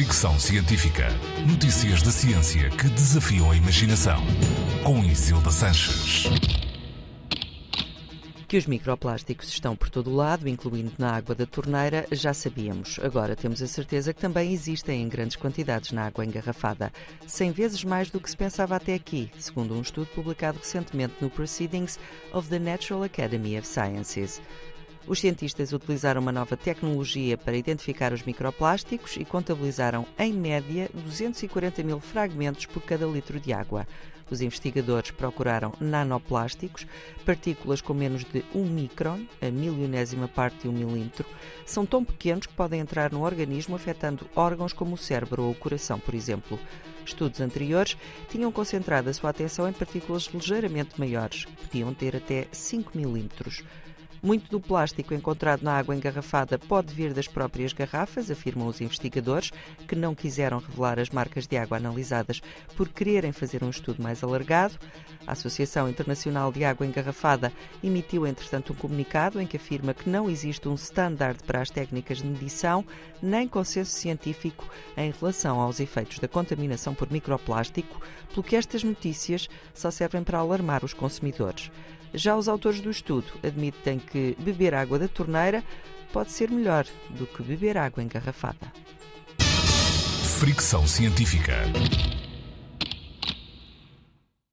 Fricção Científica. Notícias da ciência que desafiam a imaginação. Com Isilda Sanches. Que os microplásticos estão por todo o lado, incluindo na água da torneira, já sabíamos. Agora temos a certeza que também existem em grandes quantidades na água engarrafada. 100 vezes mais do que se pensava até aqui, segundo um estudo publicado recentemente no Proceedings of the Natural Academy of Sciences. Os cientistas utilizaram uma nova tecnologia para identificar os microplásticos e contabilizaram, em média, 240 mil fragmentos por cada litro de água. Os investigadores procuraram nanoplásticos, partículas com menos de 1 micron, a milionésima parte de um milímetro. São tão pequenos que podem entrar no organismo afetando órgãos como o cérebro ou o coração, por exemplo. Estudos anteriores tinham concentrado a sua atenção em partículas ligeiramente maiores, que podiam ter até 5 milímetros. Muito do plástico encontrado na água engarrafada pode vir das próprias garrafas, afirmam os investigadores, que não quiseram revelar as marcas de água analisadas por quererem fazer um estudo mais alargado. A Associação Internacional de Água Engarrafada emitiu, entretanto, um comunicado em que afirma que não existe um standard para as técnicas de medição, nem consenso científico em relação aos efeitos da contaminação por microplástico, pelo que estas notícias só servem para alarmar os consumidores. Já os autores do estudo admitem que beber água da torneira pode ser melhor do que beber água engarrafada. Fricção científica.